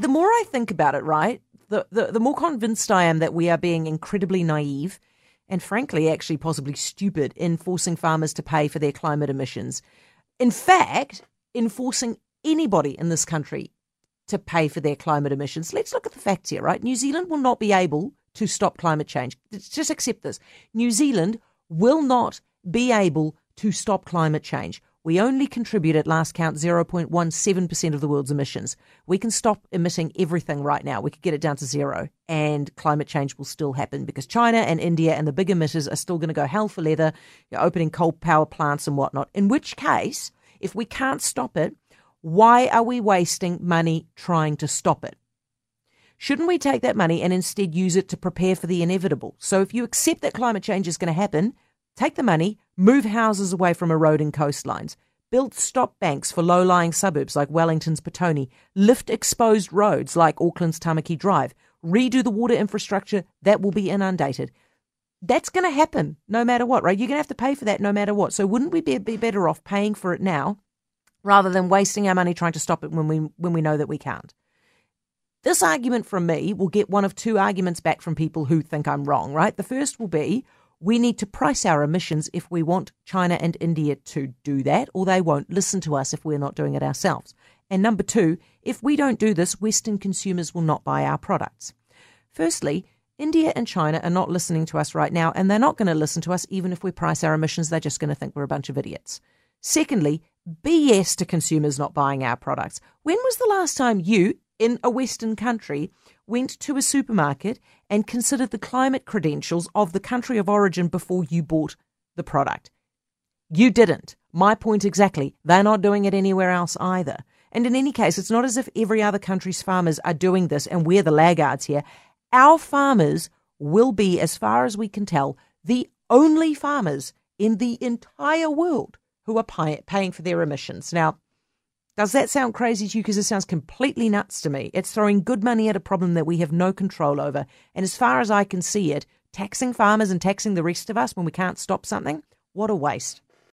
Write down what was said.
the more I think about it, right, the, the, the more convinced I am that we are being incredibly naive and frankly, actually possibly stupid in forcing farmers to pay for their climate emissions. In fact, in forcing anybody in this country to pay for their climate emissions. Let's look at the facts here, right? New Zealand will not be able to stop climate change. Just accept this. New Zealand will not be able to stop climate change. We only contribute at last count 0.17% of the world's emissions. We can stop emitting everything right now. We could get it down to zero and climate change will still happen because China and India and the big emitters are still going to go hell for leather, you're opening coal power plants and whatnot. In which case, if we can't stop it, why are we wasting money trying to stop it? Shouldn't we take that money and instead use it to prepare for the inevitable? So if you accept that climate change is going to happen, take the money, move houses away from eroding coastlines, build stop banks for low lying suburbs like Wellington's Petone, lift exposed roads like Auckland's Tamaki Drive, redo the water infrastructure that will be inundated. That's going to happen no matter what, right? You're going to have to pay for that no matter what. So wouldn't we be, be better off paying for it now rather than wasting our money trying to stop it when we when we know that we can't. This argument from me will get one of two arguments back from people who think I'm wrong, right? The first will be we need to price our emissions if we want China and India to do that, or they won't listen to us if we're not doing it ourselves. And number two, if we don't do this, Western consumers will not buy our products. Firstly, India and China are not listening to us right now, and they're not going to listen to us even if we price our emissions. They're just going to think we're a bunch of idiots. Secondly, BS to consumers not buying our products. When was the last time you, in a Western country, went to a supermarket and considered the climate credentials of the country of origin before you bought the product? You didn't. My point exactly. They're not doing it anywhere else either. And in any case, it's not as if every other country's farmers are doing this and we're the laggards here. Our farmers will be, as far as we can tell, the only farmers in the entire world who are pay- paying for their emissions. Now, does that sound crazy to you? Because it sounds completely nuts to me. It's throwing good money at a problem that we have no control over. And as far as I can see it, taxing farmers and taxing the rest of us when we can't stop something, what a waste.